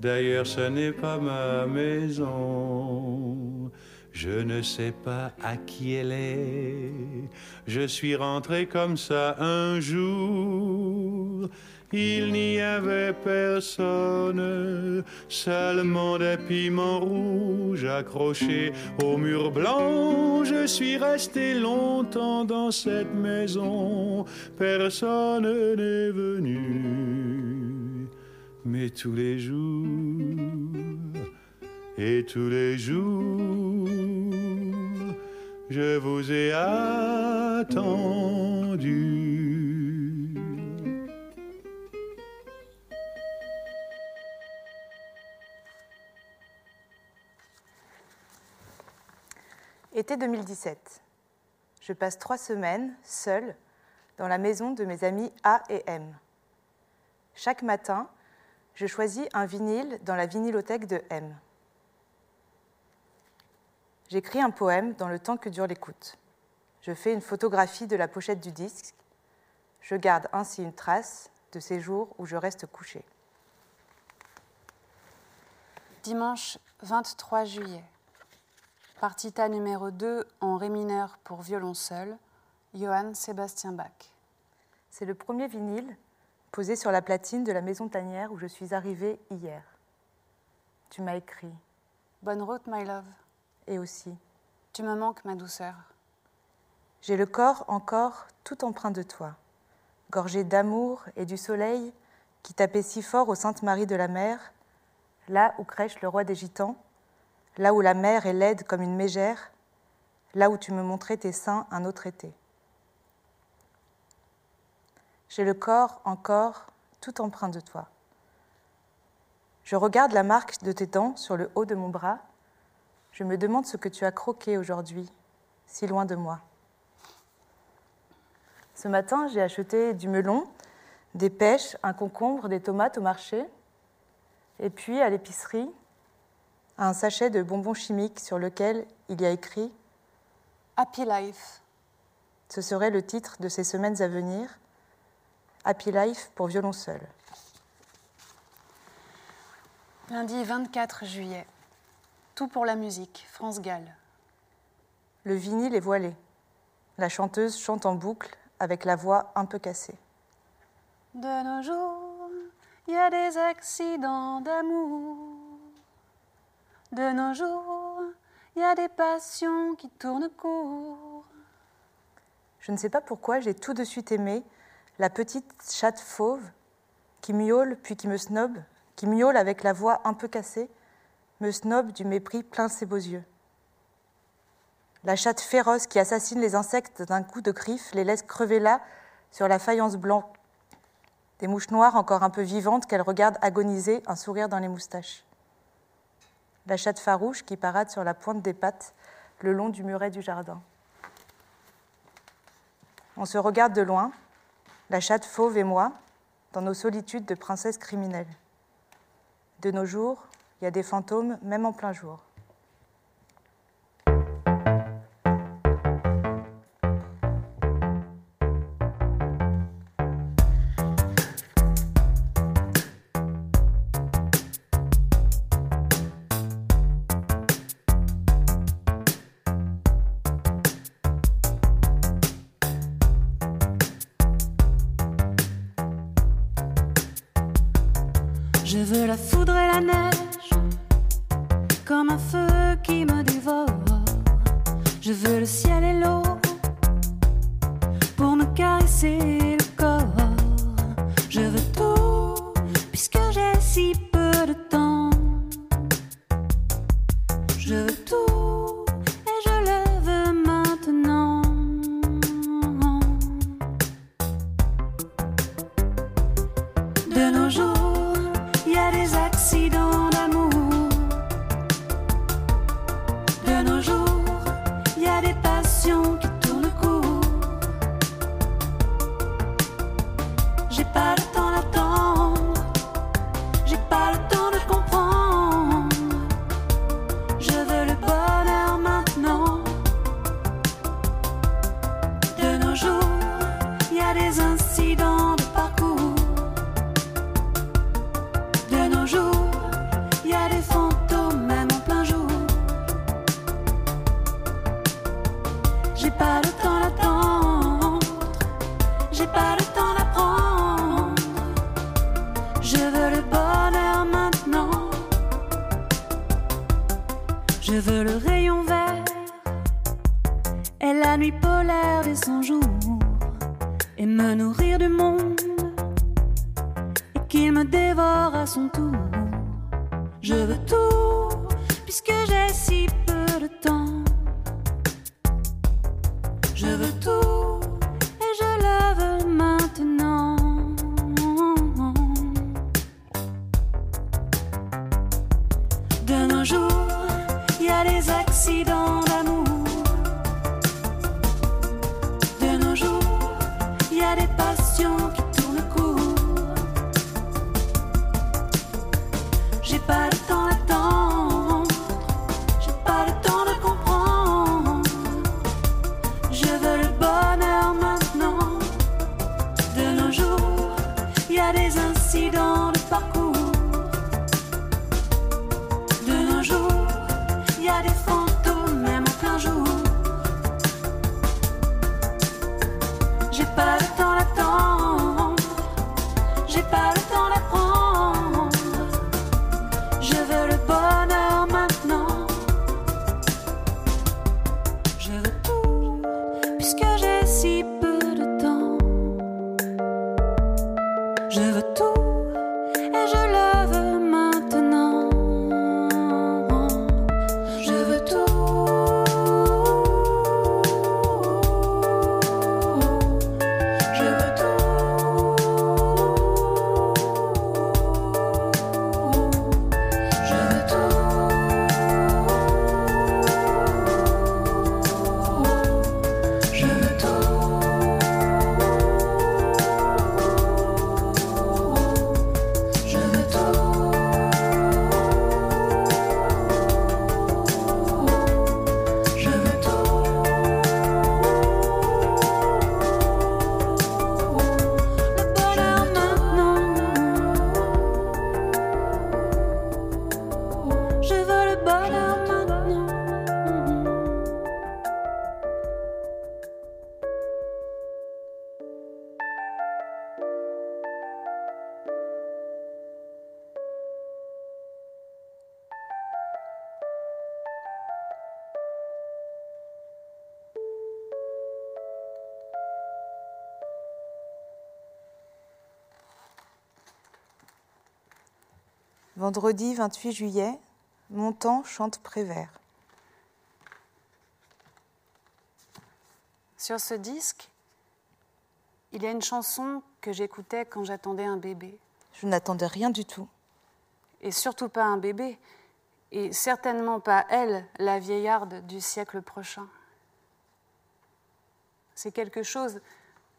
D'ailleurs, ce n'est pas ma maison. Je ne sais pas à qui elle est. Je suis rentré comme ça un jour. Il n'y avait personne, seulement des piments rouges accrochés au mur blanc. Je suis resté longtemps dans cette maison, personne n'est venu. Mais tous les jours, et tous les jours, je vous ai attendu. Été 2017. Je passe trois semaines seule dans la maison de mes amis A et M. Chaque matin, je choisis un vinyle dans la vinylothèque de M. J'écris un poème dans le temps que dure l'écoute. Je fais une photographie de la pochette du disque. Je garde ainsi une trace de ces jours où je reste couchée. Dimanche 23 juillet. Partita numéro 2 en ré mineur pour violon seul, Johann Sébastien Bach. C'est le premier vinyle posé sur la platine de la maison tanière où je suis arrivée hier. Tu m'as écrit. Bonne route, my love. Et aussi. Tu me manques, ma douceur. J'ai le corps encore tout empreint de toi, gorgé d'amour et du soleil qui tapait si fort aux Saintes Maries de la mer, là où crèche le roi des Gitans, là où la mer est laide comme une mégère, là où tu me montrais tes seins un autre été. J'ai le corps encore tout empreint de toi. Je regarde la marque de tes dents sur le haut de mon bras. Je me demande ce que tu as croqué aujourd'hui, si loin de moi. Ce matin, j'ai acheté du melon, des pêches, un concombre, des tomates au marché. Et puis, à l'épicerie, un sachet de bonbons chimiques sur lequel il y a écrit Happy Life. Ce serait le titre de ces semaines à venir. Happy Life pour violon seul. Lundi 24 juillet. Tout pour la musique, France Gall. Le vinyle est voilé. La chanteuse chante en boucle avec la voix un peu cassée. De nos jours, il y a des accidents d'amour. De nos jours, il y a des passions qui tournent court. Je ne sais pas pourquoi j'ai tout de suite aimé la petite chatte fauve qui miaule puis qui me snobe, qui miaule avec la voix un peu cassée, me snobe du mépris plein ses beaux yeux. La chatte féroce qui assassine les insectes d'un coup de griffe les laisse crever là, sur la faïence blanche. Des mouches noires encore un peu vivantes qu'elle regarde agoniser, un sourire dans les moustaches la chatte farouche qui parade sur la pointe des pattes le long du muret du jardin. On se regarde de loin, la chatte fauve et moi, dans nos solitudes de princesse criminelle. De nos jours, il y a des fantômes même en plein jour. Je veux la foudre et la neige, comme un feu qui me dévore. Je veux le ciel. Vendredi 28 juillet, Montant chante Prévert. Sur ce disque, il y a une chanson que j'écoutais quand j'attendais un bébé. Je n'attendais rien du tout. Et surtout pas un bébé. Et certainement pas elle, la vieillarde du siècle prochain. C'est quelque chose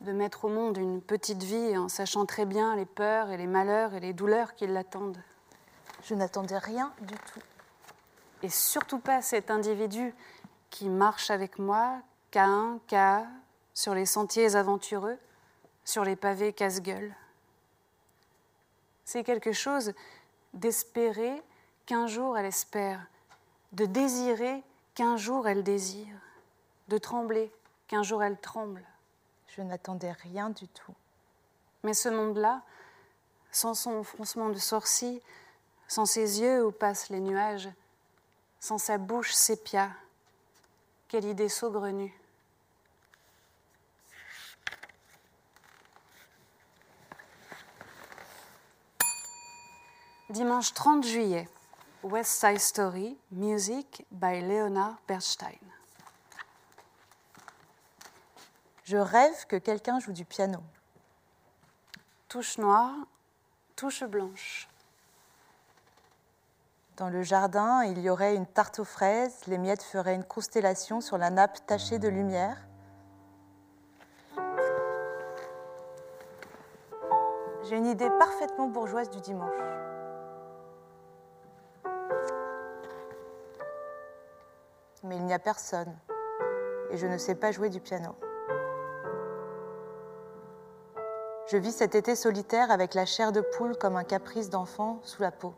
de mettre au monde une petite vie en sachant très bien les peurs et les malheurs et les douleurs qui l'attendent. Je n'attendais rien du tout. Et surtout pas cet individu qui marche avec moi, K1, K, sur les sentiers aventureux, sur les pavés casse-gueule. C'est quelque chose d'espérer qu'un jour elle espère, de désirer qu'un jour elle désire, de trembler qu'un jour elle tremble. Je n'attendais rien du tout. Mais ce monde-là, sans son froncement de sourcils, sans ses yeux où passent les nuages, sans sa bouche sépia, quelle idée saugrenue. Dimanche 30 juillet, West Side Story, music by Leonard Bernstein. Je rêve que quelqu'un joue du piano. Touche noire, touche blanche. Dans le jardin, il y aurait une tarte aux fraises, les miettes feraient une constellation sur la nappe tachée de lumière. J'ai une idée parfaitement bourgeoise du dimanche. Mais il n'y a personne et je ne sais pas jouer du piano. Je vis cet été solitaire avec la chair de poule comme un caprice d'enfant sous la peau.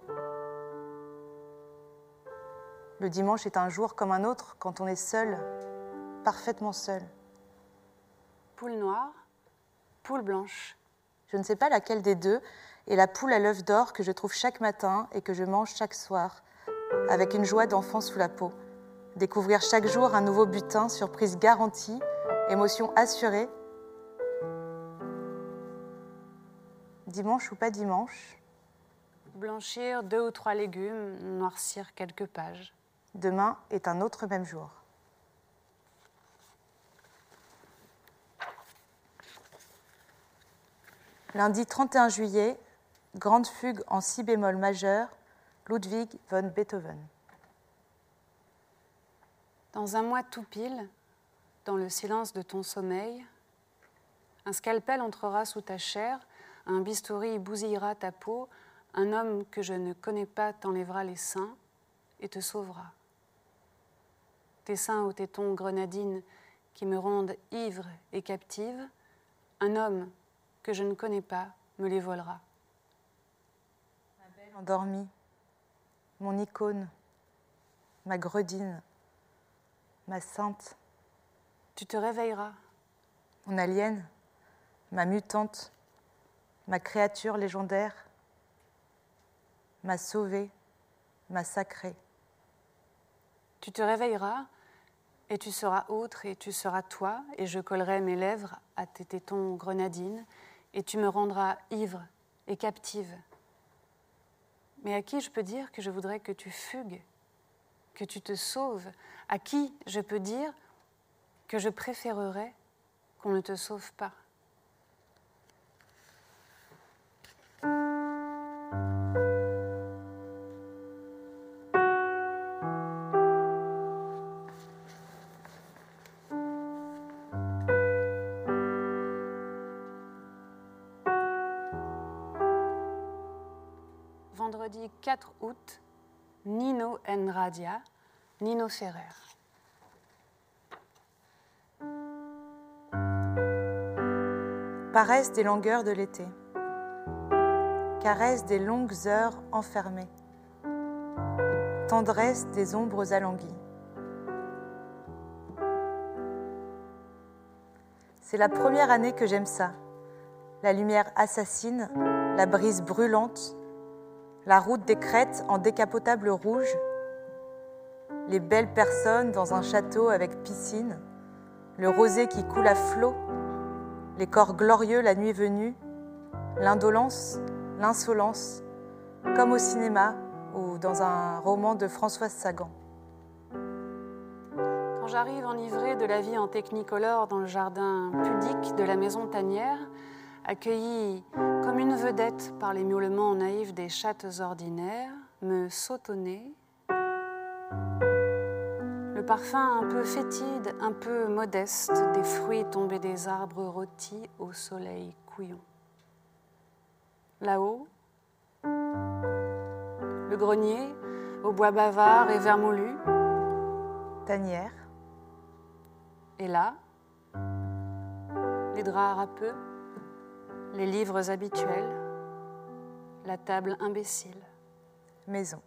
Le dimanche est un jour comme un autre quand on est seul, parfaitement seul. Poule noire, poule blanche. Je ne sais pas laquelle des deux est la poule à l'œuf d'or que je trouve chaque matin et que je mange chaque soir, avec une joie d'enfant sous la peau. Découvrir chaque jour un nouveau butin, surprise garantie, émotion assurée. Dimanche ou pas dimanche, Blanchir deux ou trois légumes, noircir quelques pages. Demain est un autre même jour. Lundi 31 juillet, grande fugue en si bémol majeur, Ludwig von Beethoven. Dans un mois tout pile, dans le silence de ton sommeil, un scalpel entrera sous ta chair, un bistouri bousillera ta peau, un homme que je ne connais pas t'enlèvera les seins et te sauvera. Tes seins aux tétons grenadines qui me rendent ivre et captive, un homme que je ne connais pas me les volera. Ma belle endormie, mon icône, ma gredine, ma sainte, Tu te réveilleras, mon alien, ma mutante, ma créature légendaire, ma sauvée, ma sacrée. Tu te réveilleras et tu seras autre et tu seras toi et je collerai mes lèvres à tes tétons grenadines et tu me rendras ivre et captive. Mais à qui je peux dire que je voudrais que tu fugues, que tu te sauves? À qui je peux dire que je préférerais qu'on ne te sauve pas? 4 août, Nino N. Radia, Nino Ferrer. Paresse des langueurs de l'été. Caresse des longues heures enfermées. Tendresse des ombres alanguies. C'est la première année que j'aime ça. La lumière assassine, la brise brûlante, la route des crêtes en décapotable rouge, les belles personnes dans un château avec piscine, le rosé qui coule à flot, les corps glorieux la nuit venue, l'indolence, l'insolence, comme au cinéma ou dans un roman de Françoise Sagan. Quand j'arrive enivrée de la vie en technicolore dans le jardin pudique de la maison tanière, accueillie comme une vedette par les miaulements naïfs des chattes ordinaires, me sautonner, le parfum un peu fétide, un peu modeste des fruits tombés des arbres rôtis au soleil couillon. Là-haut, le grenier au bois bavard et vermoulu, Tanière, et là, les draps râpeux, les livres habituels, la table imbécile. maison.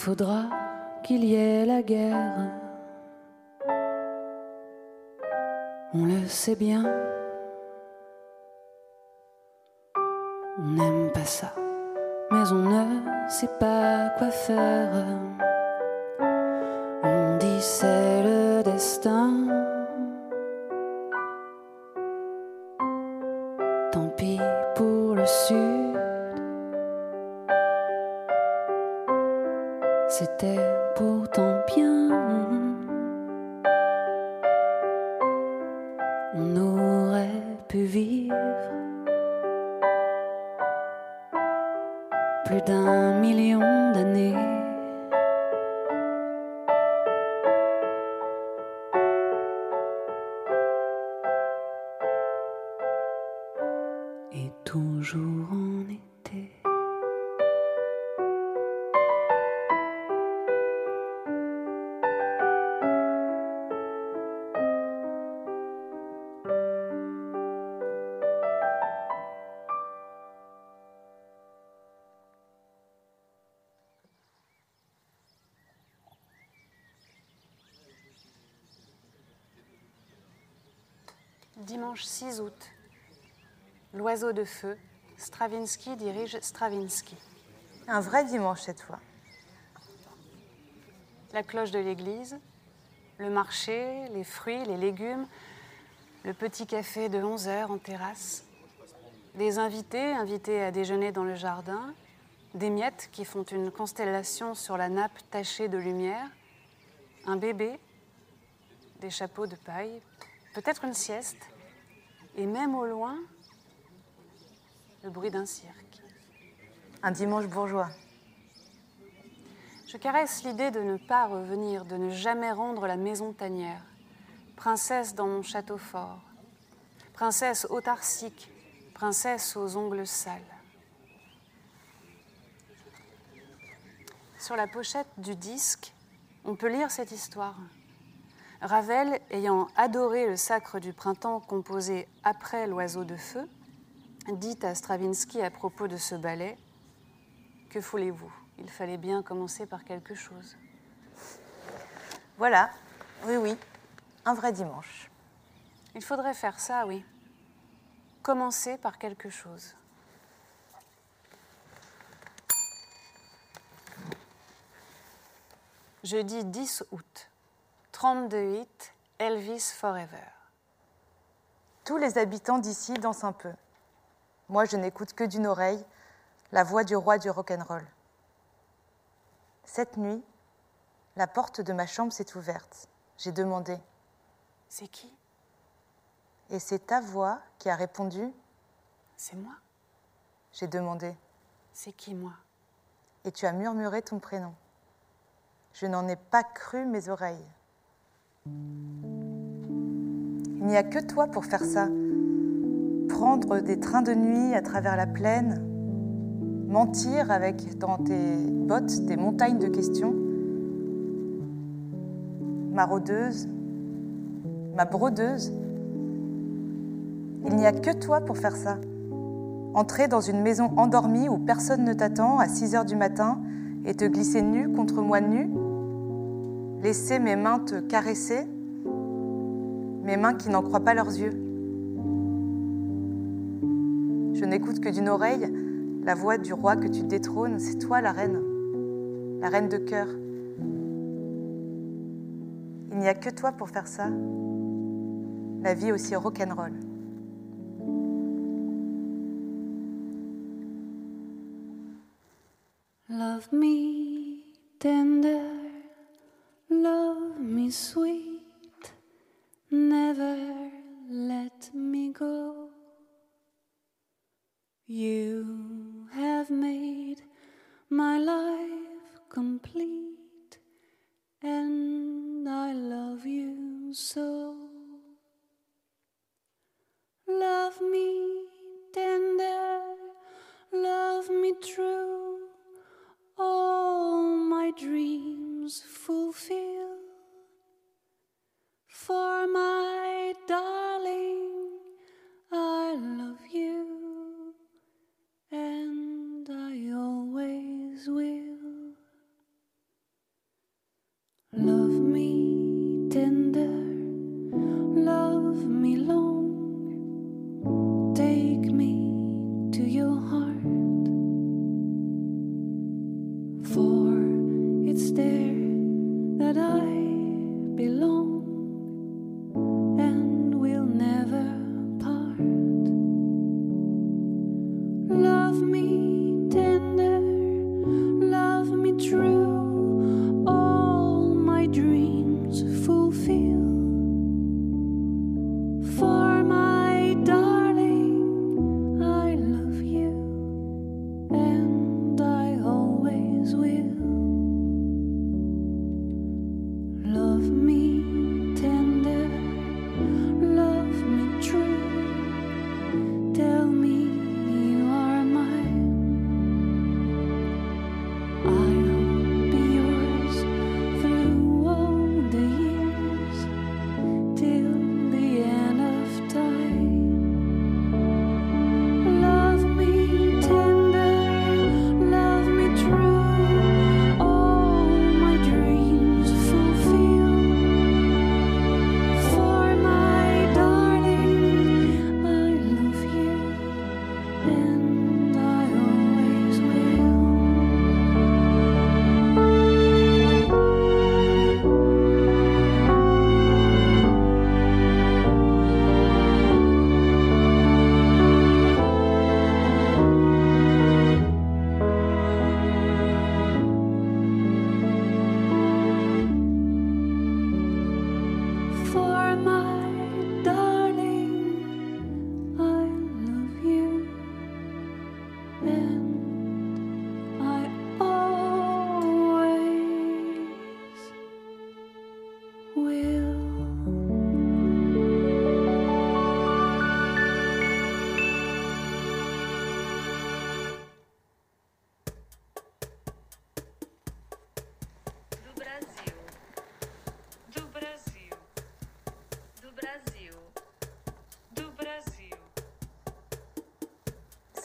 Faudra qu'il y ait la guerre. On le sait bien. On n'aime pas ça, mais on ne sait pas quoi faire. On dit c'est le destin. De feu. Stravinsky dirige Stravinsky. Un vrai dimanche cette fois. La cloche de l'église, le marché, les fruits, les légumes, le petit café de 11 heures en terrasse, des invités invités à déjeuner dans le jardin, des miettes qui font une constellation sur la nappe tachée de lumière, un bébé, des chapeaux de paille, peut-être une sieste, et même au loin, le bruit d'un cirque. Un dimanche bourgeois. Je caresse l'idée de ne pas revenir, de ne jamais rendre la maison tanière. Princesse dans mon château fort, princesse autarcique, princesse aux ongles sales. Sur la pochette du disque, on peut lire cette histoire. Ravel, ayant adoré le sacre du printemps composé après l'oiseau de feu, dit à Stravinsky à propos de ce ballet Que voulez-vous Il fallait bien commencer par quelque chose. Voilà, oui, oui, un vrai dimanche. Il faudrait faire ça, oui. Commencer par quelque chose. Jeudi 10 août. 32 hits, Elvis Forever. Tous les habitants d'ici dansent un peu. Moi, je n'écoute que d'une oreille la voix du roi du rock'n'roll. Cette nuit, la porte de ma chambre s'est ouverte. J'ai demandé C'est qui? Et c'est ta voix qui a répondu C'est moi? J'ai demandé C'est qui moi? Et tu as murmuré ton prénom. Je n'en ai pas cru mes oreilles. Il n'y a que toi pour faire ça. Prendre des trains de nuit à travers la plaine, mentir avec dans tes bottes des montagnes de questions. Ma rôdeuse, ma brodeuse. Il n'y a que toi pour faire ça. Entrer dans une maison endormie où personne ne t'attend à 6 heures du matin et te glisser nu contre moi nu. Laisser mes mains te caresser, mes mains qui n'en croient pas leurs yeux. Je n'écoute que d'une oreille la voix du roi que tu détrônes. C'est toi la reine, la reine de cœur. Il n'y a que toi pour faire ça. la vie aussi rock'n'roll. Love me tender, love me sweet, never let me go. You have made my life complete, and I love you so. Love me tender, love me true, all my dreams fulfill. For my darling,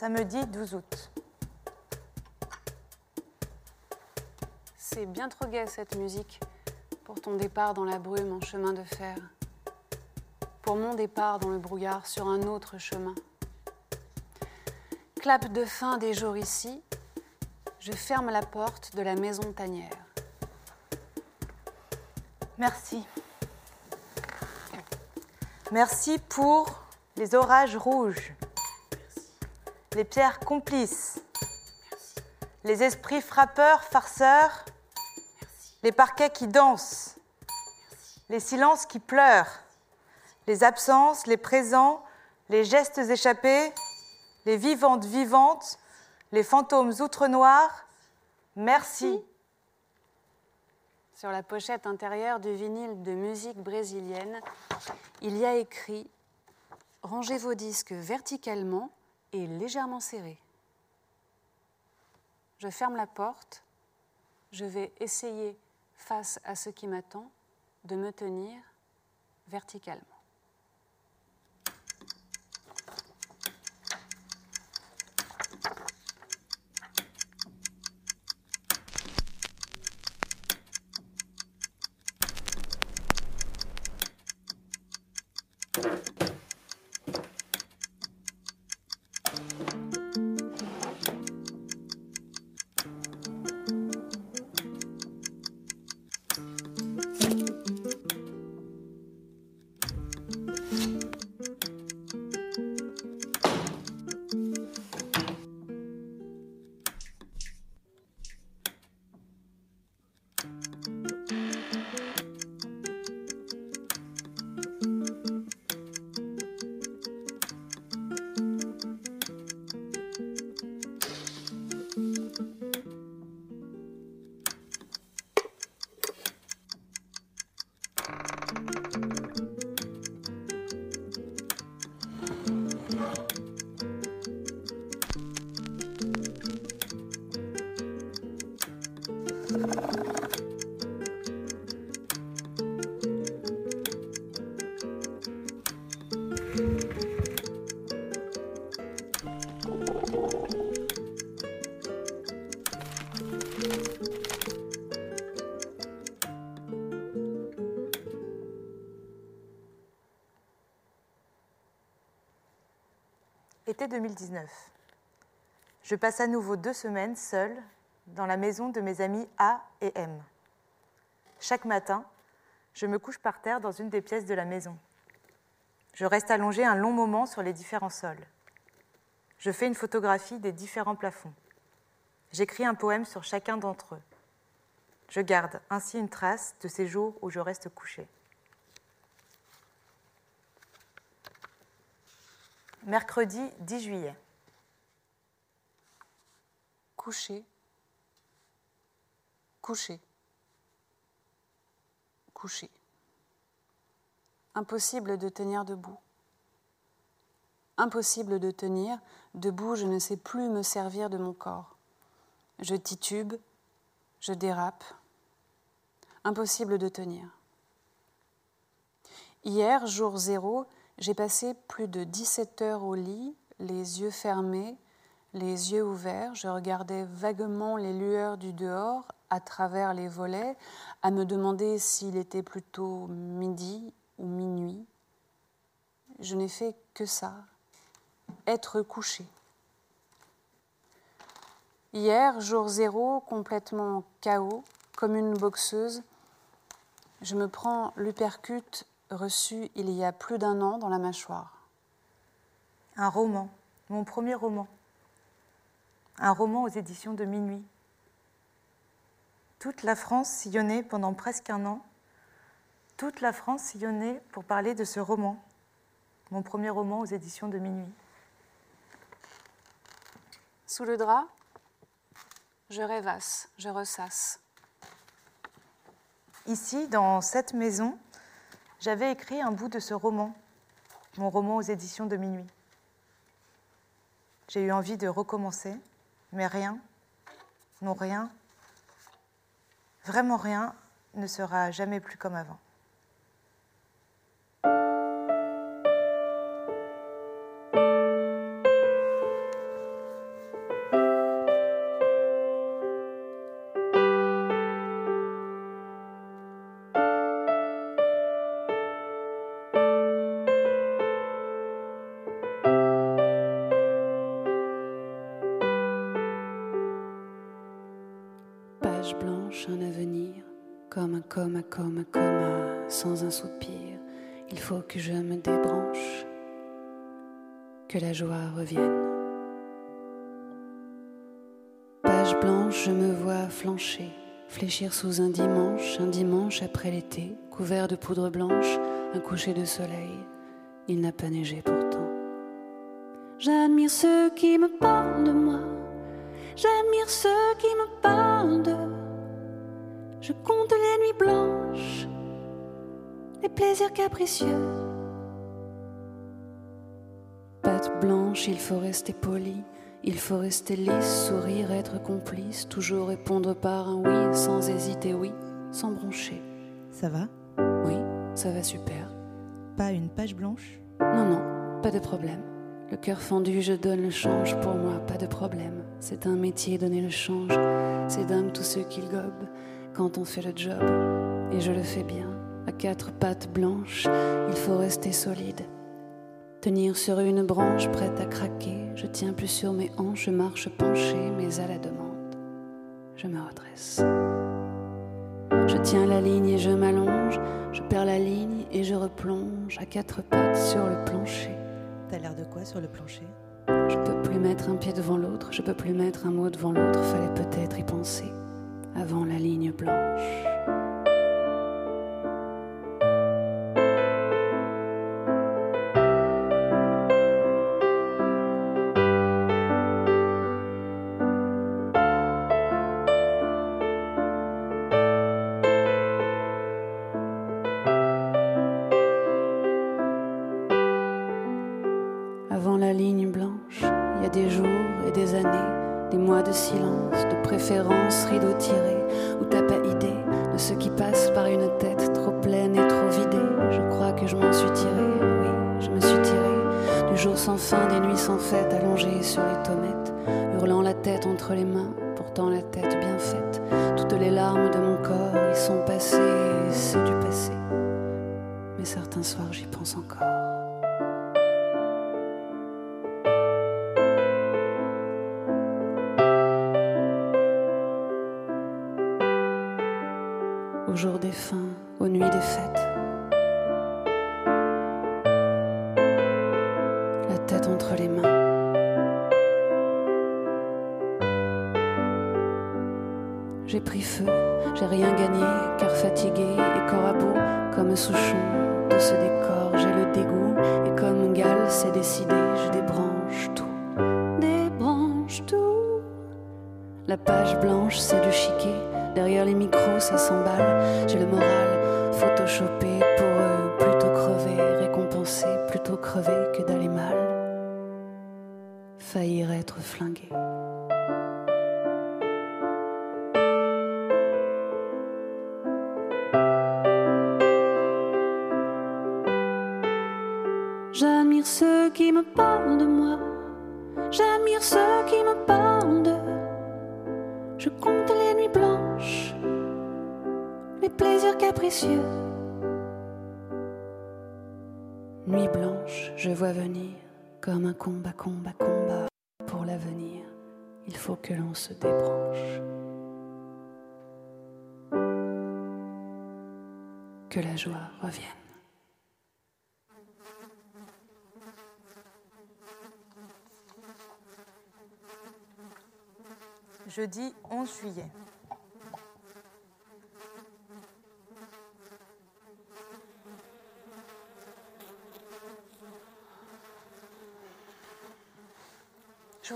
Samedi 12 août. C'est bien trop gai cette musique pour ton départ dans la brume en chemin de fer. Pour mon départ dans le brouillard sur un autre chemin. Clap de fin des jours ici, je ferme la porte de la maison tanière. Merci. Merci pour les orages rouges, les pierres complices, les esprits frappeurs, farceurs, les parquets qui dansent, les silences qui pleurent, les absences, les présents, les gestes échappés, les vivantes vivantes, les fantômes outre-noirs. Merci. Sur la pochette intérieure du vinyle de musique brésilienne, il y a écrit Rangez vos disques verticalement et légèrement serrés. Je ferme la porte. Je vais essayer, face à ce qui m'attend, de me tenir verticalement. Été 2019. Je passe à nouveau deux semaines seule dans la maison de mes amis A et M. Chaque matin, je me couche par terre dans une des pièces de la maison. Je reste allongée un long moment sur les différents sols. Je fais une photographie des différents plafonds. J'écris un poème sur chacun d'entre eux. Je garde ainsi une trace de ces jours où je reste couchée. Mercredi 10 juillet. Coucher. Coucher. Coucher. Impossible de tenir debout. Impossible de tenir debout, je ne sais plus me servir de mon corps. Je titube, je dérape. Impossible de tenir. Hier, jour zéro, j'ai passé plus de 17 heures au lit, les yeux fermés, les yeux ouverts. Je regardais vaguement les lueurs du dehors à travers les volets, à me demander s'il était plutôt midi ou minuit. Je n'ai fait que ça, être couché. Hier, jour zéro, complètement chaos, comme une boxeuse, je me prends l'upercute reçu il y a plus d'un an dans la mâchoire. Un roman, mon premier roman. Un roman aux éditions de minuit. Toute la France sillonnait pendant presque un an. Toute la France sillonnait pour parler de ce roman, mon premier roman aux éditions de minuit. Sous le drap, je rêvasse, je ressasse. Ici, dans cette maison, j'avais écrit un bout de ce roman, mon roman aux éditions de minuit. J'ai eu envie de recommencer, mais rien, non rien, vraiment rien ne sera jamais plus comme avant. Faut que je me débranche, que la joie revienne. Page blanche, je me vois flancher, fléchir sous un dimanche, un dimanche après l'été, couvert de poudre blanche, un coucher de soleil. Il n'a pas neigé pourtant. J'admire ceux qui me parlent de moi. J'admire ceux qui me parlent. Je compte les nuits blanches, les plaisirs capricieux. Patte blanche, il faut rester poli, il faut rester lisse, sourire, être complice, toujours répondre par un oui, sans hésiter, oui, sans broncher. Ça va? Oui, ça va super. Pas une page blanche? Non, non, pas de problème. Le cœur fendu, je donne le change. Pour moi, pas de problème. C'est un métier, donner le change. C'est dingue tous ceux qui le gobent quand on fait le job. Et je le fais bien. À quatre pattes blanches, il faut rester solide. Tenir sur une branche prête à craquer. Je tiens plus sur mes hanches, je marche penchée, mais à la demande. Je me redresse. Je tiens la ligne et je m'allonge. Je perds la ligne et je replonge à quatre pattes sur le plancher. T'as l'air de quoi sur le plancher? Je peux plus mettre un pied devant l'autre, je peux plus mettre un mot devant l'autre, fallait peut-être y penser avant la ligne blanche. J'ai pris feu, j'ai rien gagné, car fatigué et corps à bout, comme Souchon de ce décor, j'ai le dégoût, et comme Gall s'est décidé, je débranche tout, débranche tout. La page blanche, c'est du chiquet, derrière les micros, ça s'emballe, j'ai le moral photoshopé pour eux, plutôt crevé, récompensé, plutôt crevé que d'aller mal, faillir être flingué. Je vois venir comme un combat, combat, combat. Pour l'avenir, il faut que l'on se débranche. Que la joie revienne. Jeudi 11 juillet.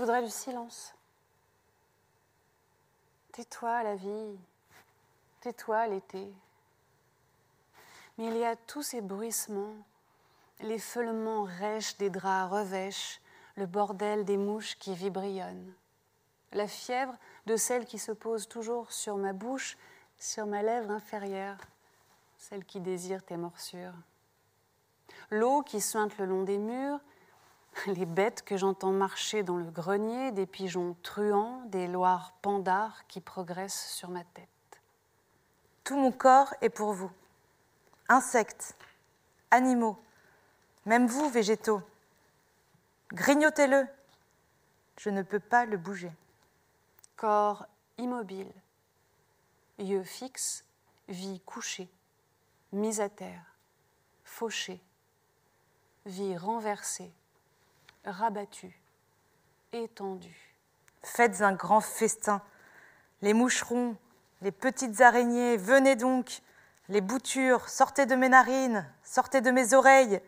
Voudrais du silence. Tais-toi la vie, tais-toi l'été. Mais il y a tous ces bruissements, les feulements des draps revêches, le bordel des mouches qui vibrillonnent, la fièvre de celle qui se pose toujours sur ma bouche, sur ma lèvre inférieure, celle qui désire tes morsures, l'eau qui suinte le long des murs, les bêtes que j'entends marcher dans le grenier, des pigeons truands, des loirs pandards qui progressent sur ma tête. Tout mon corps est pour vous. Insectes, animaux, même vous, végétaux. Grignotez-le. Je ne peux pas le bouger. Corps immobile, yeux fixes, vie couchée, mise à terre, fauchée, vie renversée, rabattue, étendue. Faites un grand festin. Les moucherons, les petites araignées, venez donc. Les boutures, sortez de mes narines, sortez de mes oreilles.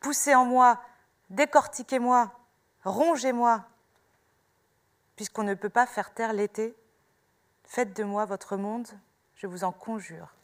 Poussez en moi, décortiquez-moi, rongez-moi. Puisqu'on ne peut pas faire taire l'été, faites de moi votre monde, je vous en conjure.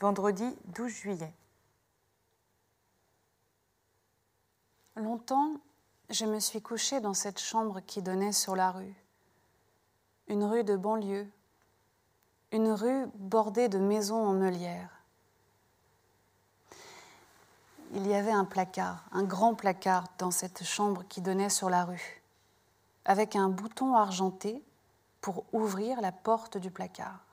Vendredi 12 juillet. Longtemps, je me suis couchée dans cette chambre qui donnait sur la rue. Une rue de banlieue, une rue bordée de maisons en meulière. Il y avait un placard, un grand placard dans cette chambre qui donnait sur la rue, avec un bouton argenté pour ouvrir la porte du placard.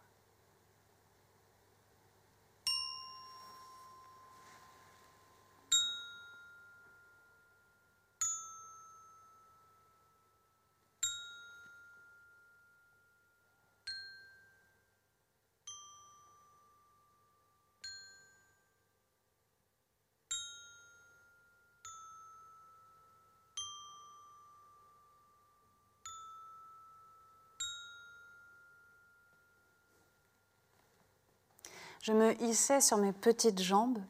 Je me hissais sur mes petites jambes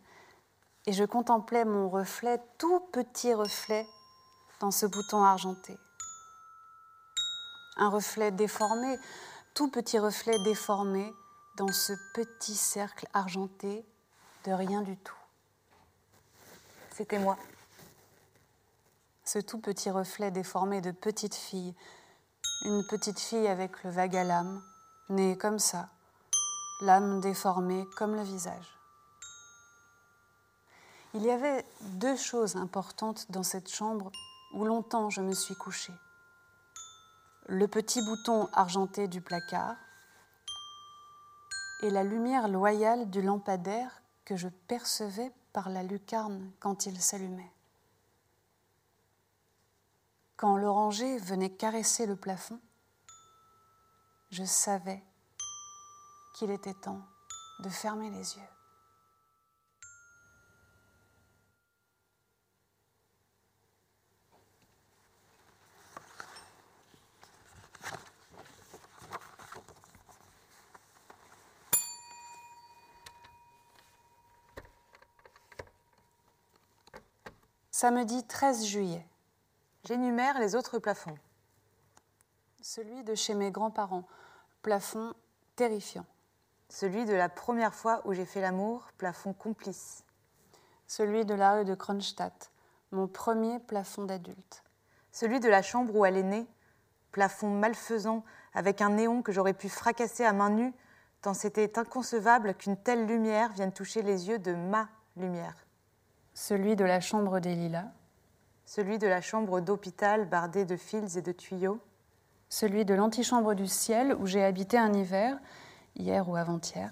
et je contemplais mon reflet, tout petit reflet, dans ce bouton argenté. Un reflet déformé, tout petit reflet déformé dans ce petit cercle argenté de rien du tout. C'était moi. Ce tout petit reflet déformé de petite fille, une petite fille avec le vague à l'âme, née comme ça, l'âme déformée comme le visage. Il y avait deux choses importantes dans cette chambre où longtemps je me suis couchée. Le petit bouton argenté du placard et la lumière loyale du lampadaire que je percevais par la lucarne quand il s'allumait. Quand l'oranger venait caresser le plafond, je savais qu'il était temps de fermer les yeux. Samedi 13 juillet. J'énumère les autres plafonds. Celui de chez mes grands-parents, plafond terrifiant. Celui de la première fois où j'ai fait l'amour, plafond complice. Celui de la rue de Kronstadt, mon premier plafond d'adulte. Celui de la chambre où elle est née, plafond malfaisant avec un néon que j'aurais pu fracasser à main nue, tant c'était inconcevable qu'une telle lumière vienne toucher les yeux de ma lumière. Celui de la chambre des lilas. Celui de la chambre d'hôpital bardée de fils et de tuyaux. Celui de l'antichambre du ciel où j'ai habité un hiver, hier ou avant-hier.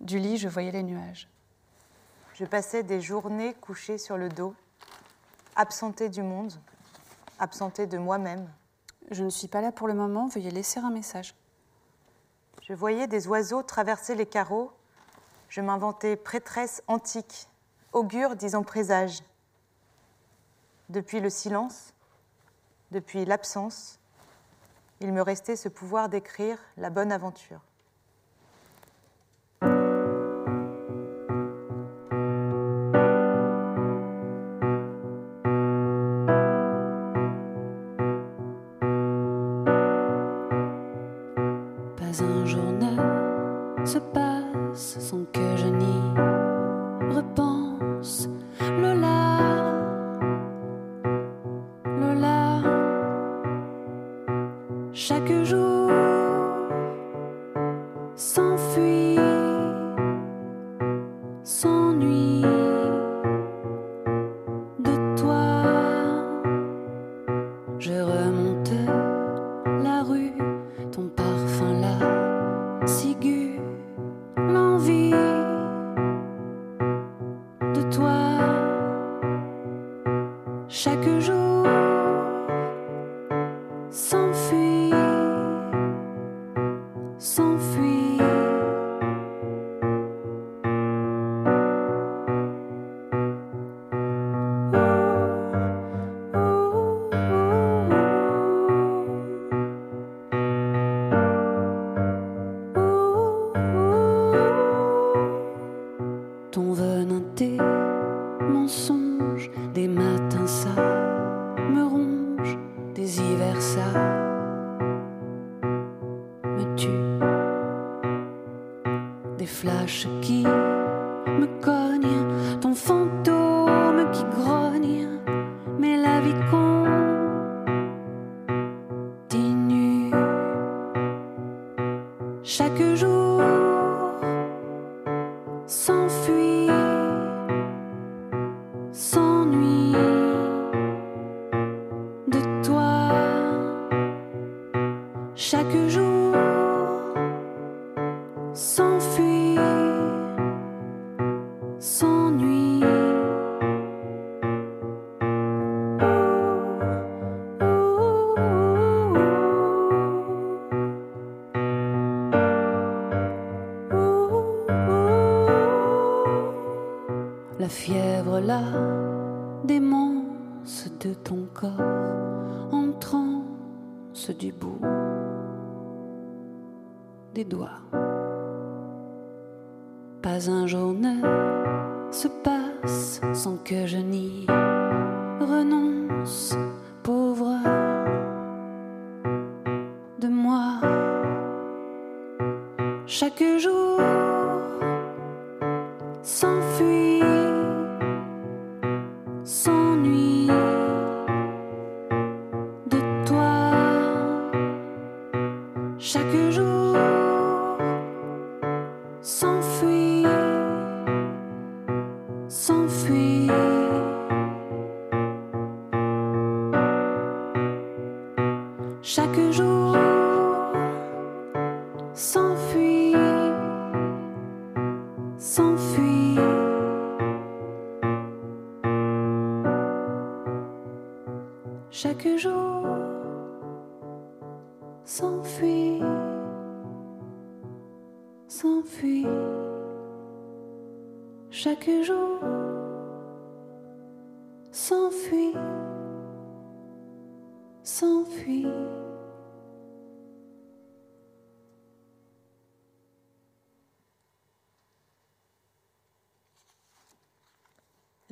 Du lit, je voyais les nuages. Je passais des journées couchées sur le dos, absentée du monde, absentée de moi-même. Je ne suis pas là pour le moment, veuillez laisser un message. Je voyais des oiseaux traverser les carreaux. Je m'inventais prêtresse antique, augure disant présage. Depuis le silence, depuis l'absence, il me restait ce pouvoir d'écrire la bonne aventure. Chaque jour S'enfuit.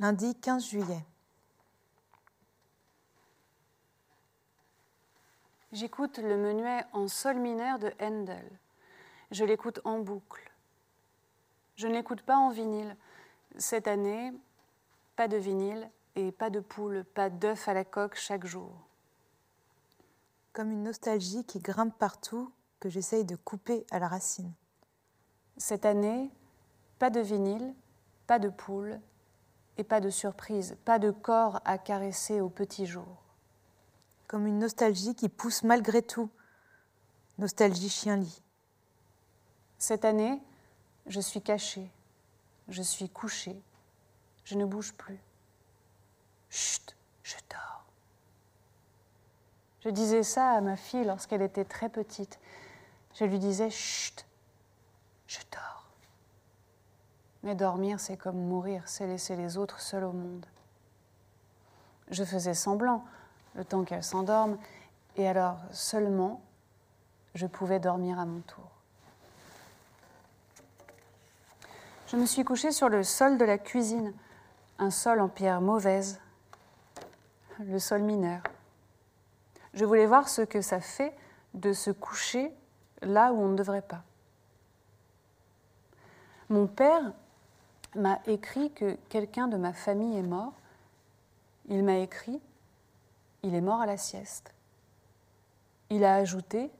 Lundi 15 juillet. J'écoute le menuet en sol mineur de Handel. Je l'écoute en boucle. Je ne l'écoute pas en vinyle. Cette année, pas de vinyle et pas de poule, pas d'œuf à la coque chaque jour. Comme une nostalgie qui grimpe partout, que j'essaye de couper à la racine. Cette année, pas de vinyle, pas de poule et pas de surprise, pas de corps à caresser au petit jour. Comme une nostalgie qui pousse malgré tout. Nostalgie chien-lit. Cette année, je suis cachée, je suis couchée, je ne bouge plus. Chut, je dors. Je disais ça à ma fille lorsqu'elle était très petite. Je lui disais chut, je dors. Mais dormir, c'est comme mourir, c'est laisser les autres seuls au monde. Je faisais semblant, le temps qu'elle s'endorme, et alors seulement je pouvais dormir à mon tour. Je me suis couchée sur le sol de la cuisine, un sol en pierre mauvaise, le sol mineur. Je voulais voir ce que ça fait de se coucher là où on ne devrait pas. Mon père m'a écrit que quelqu'un de ma famille est mort. Il m'a écrit, il est mort à la sieste. Il a ajouté,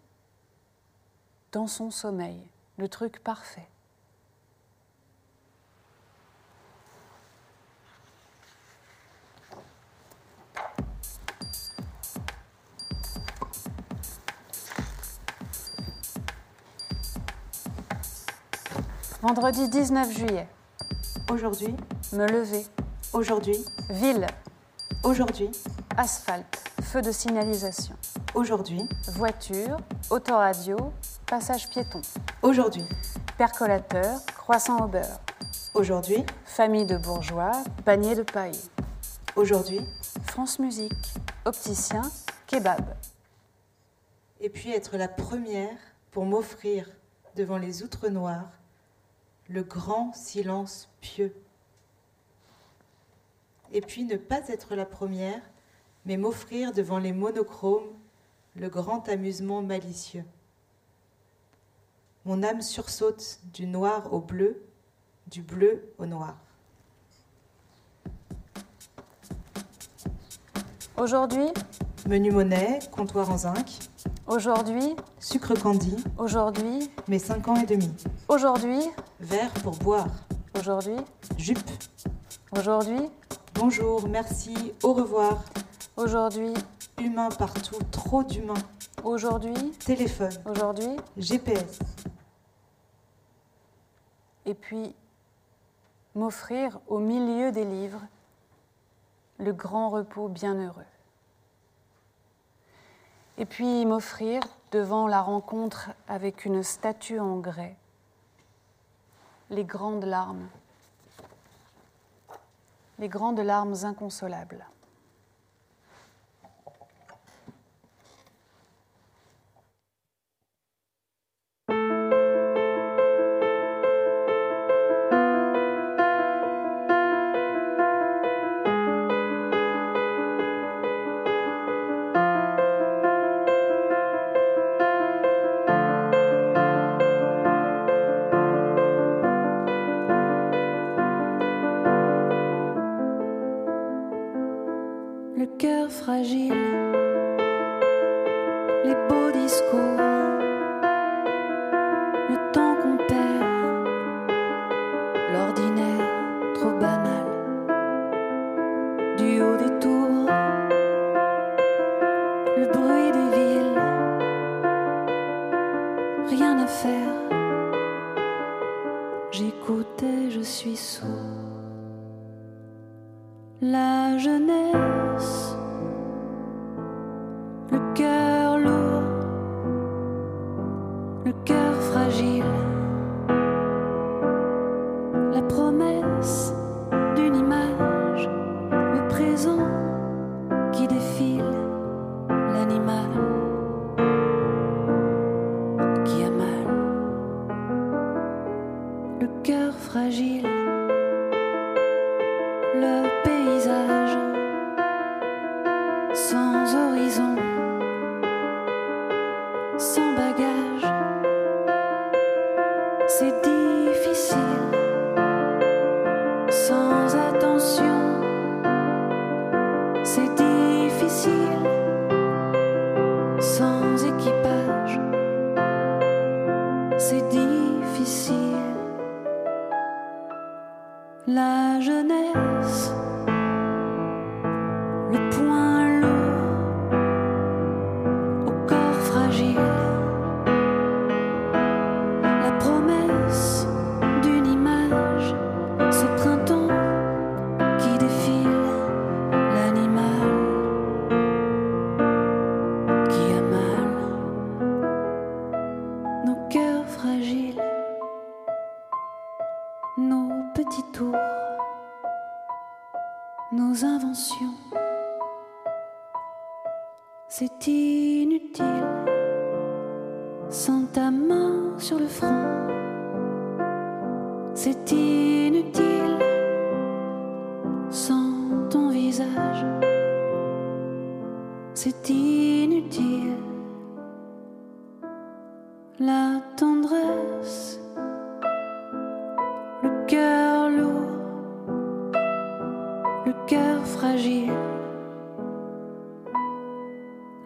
dans son sommeil, le truc parfait. Vendredi 19 juillet, Aujourd'hui, me lever, aujourd'hui, ville, aujourd'hui, asphalte, feu de signalisation, aujourd'hui, voiture, autoradio, passage piéton, aujourd'hui, percolateur, croissant au beurre, aujourd'hui, famille de bourgeois, panier de paille, aujourd'hui, France Musique, opticien, kebab, et puis être la première pour m'offrir devant les outres noires le grand silence pieux. Et puis ne pas être la première, mais m'offrir devant les monochromes le grand amusement malicieux. Mon âme sursaute du noir au bleu, du bleu au noir. Aujourd'hui, Menu monnaie, comptoir en zinc, aujourd'hui, sucre candy, aujourd'hui, mes 5 ans et demi. aujourd'hui, Verre pour boire, aujourd'hui, jupe, aujourd'hui, bonjour, merci, au revoir. aujourd'hui, Humain partout, trop d'humains. aujourd'hui, Téléphone, aujourd'hui, GPS, et puis m'offrir au milieu des livres le grand repos bienheureux. Et puis m'offrir devant la rencontre avec une statue en grès les grandes larmes, les grandes larmes inconsolables.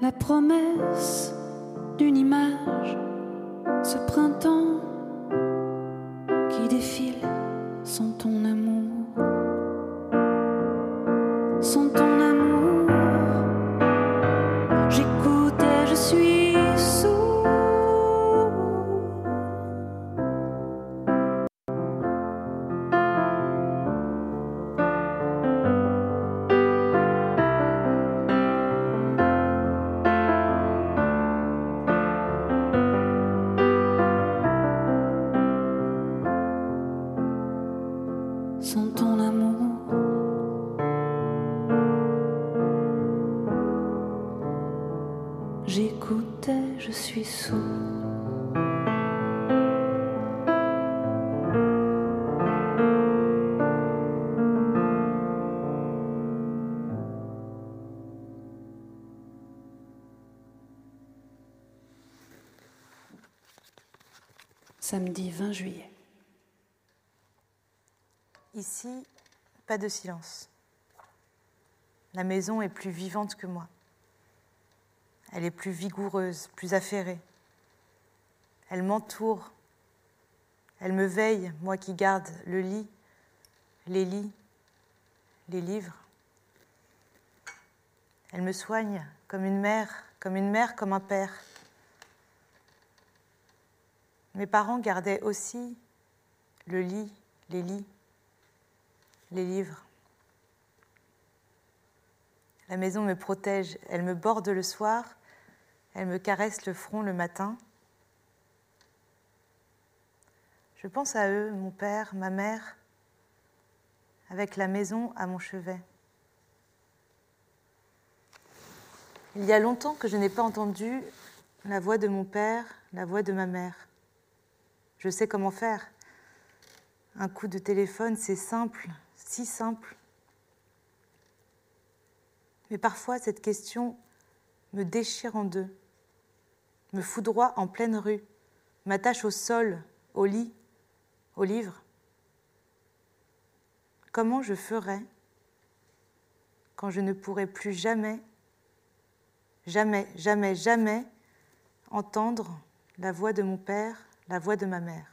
La promesse d'une image, ce printemps qui défile sans ton amour, de silence. La maison est plus vivante que moi. Elle est plus vigoureuse, plus affairée. Elle m'entoure. Elle me veille, moi qui garde le lit, les lits, les livres. Elle me soigne comme une mère, comme une mère, comme un père. Mes parents gardaient aussi le lit, les lits, les livres. La maison me protège, elle me borde le soir, elle me caresse le front le matin. Je pense à eux, mon père, ma mère, avec la maison à mon chevet. Il y a longtemps que je n'ai pas entendu la voix de mon père, la voix de ma mère. Je sais comment faire. Un coup de téléphone, c'est simple, si simple. Mais parfois, cette question me déchire en deux, me foudroie en pleine rue, m'attache au sol, au lit, au livre. Comment je ferai quand je ne pourrai plus jamais, jamais, jamais, jamais entendre la voix de mon père, la voix de ma mère?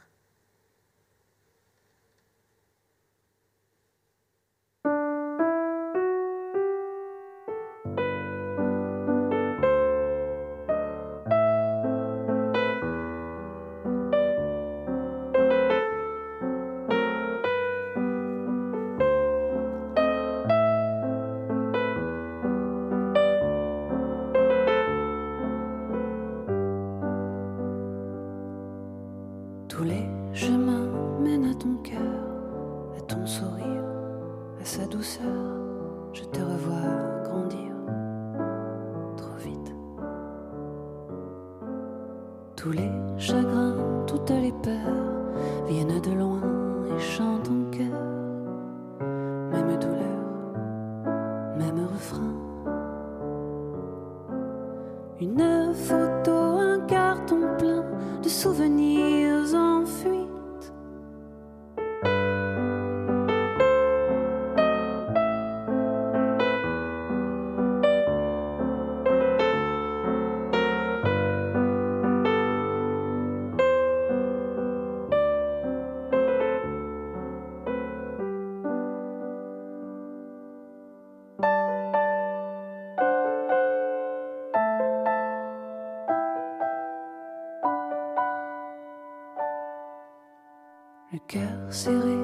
Cœur serré,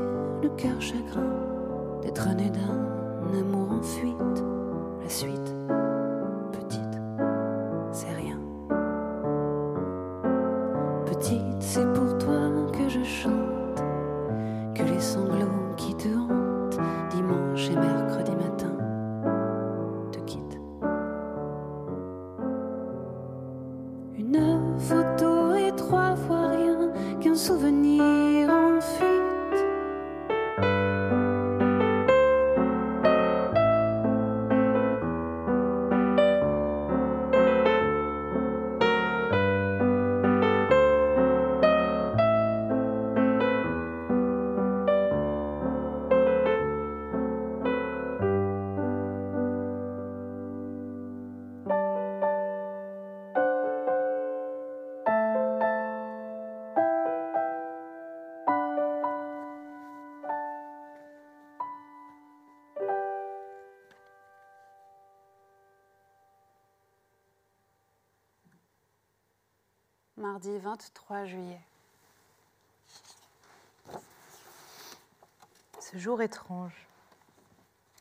le cœur chagrin d'être né d'un amour en fuite. La suite, étrange.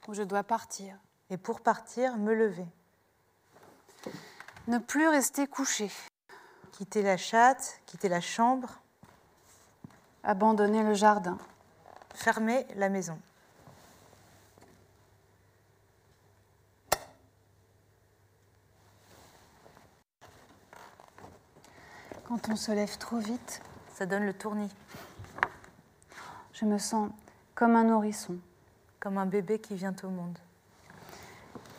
Où je dois partir. Et pour partir, me lever. Ne plus rester couché. Quitter la chatte, quitter la chambre, Abandonner le jardin. fermer la maison. Quand on se lève trop vite, Ça donne le tournis, je me sens comme un nourrisson. comme un bébé qui vient au monde.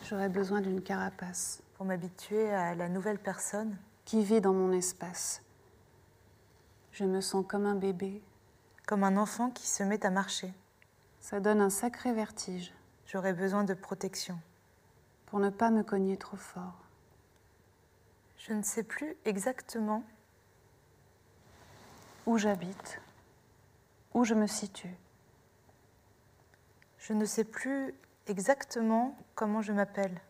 J'aurais besoin d'une carapace Pour m'habituer à la nouvelle personne, qui vit dans mon espace. Je me sens comme un bébé. comme un enfant qui se met à marcher. Ça donne un sacré vertige J'aurais besoin de protection. pour ne pas me cogner trop fort. Je ne sais plus exactement Où j'habite, où je me situe. Je ne sais plus exactement comment je m'appelle.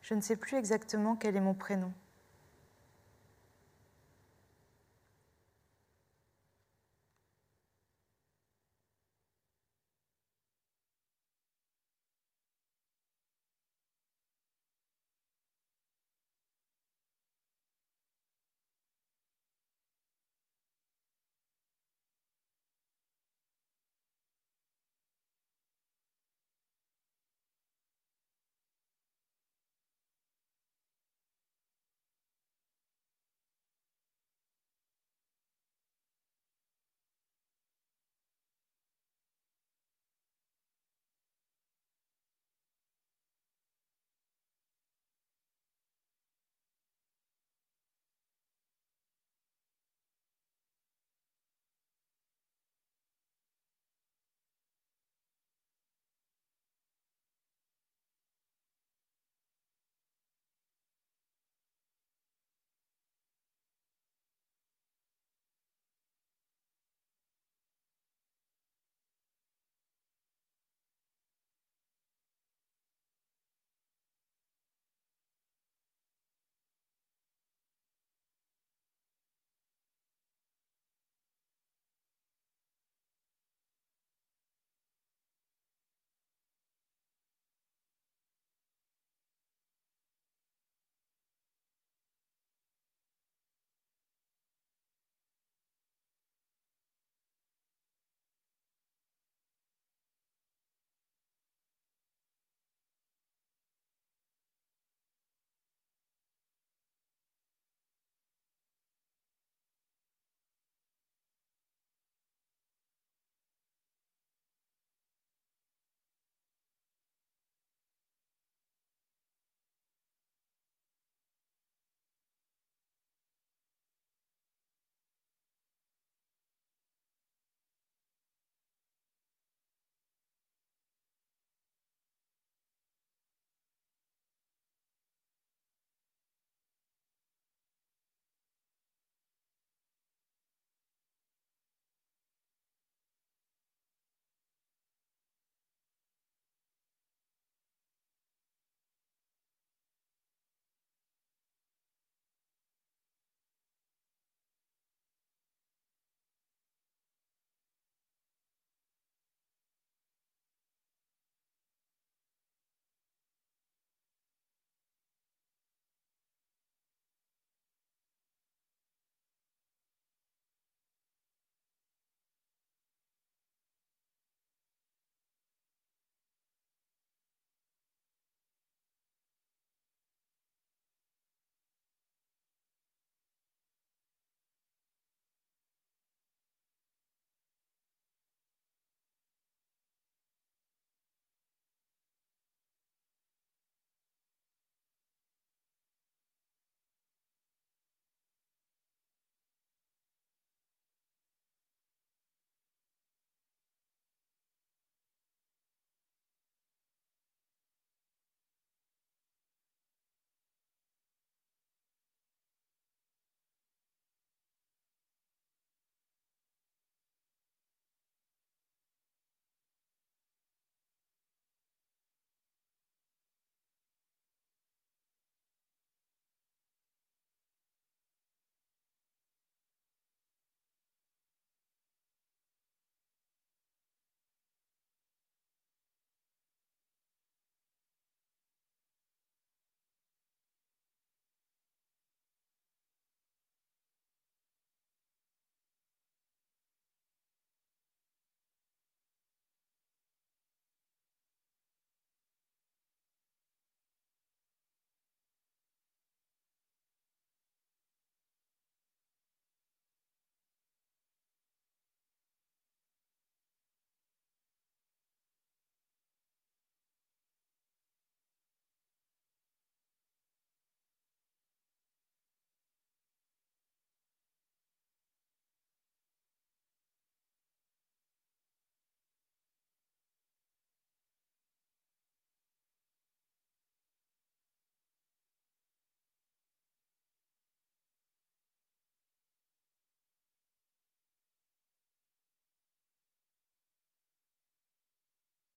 Je ne sais plus exactement quel est mon prénom.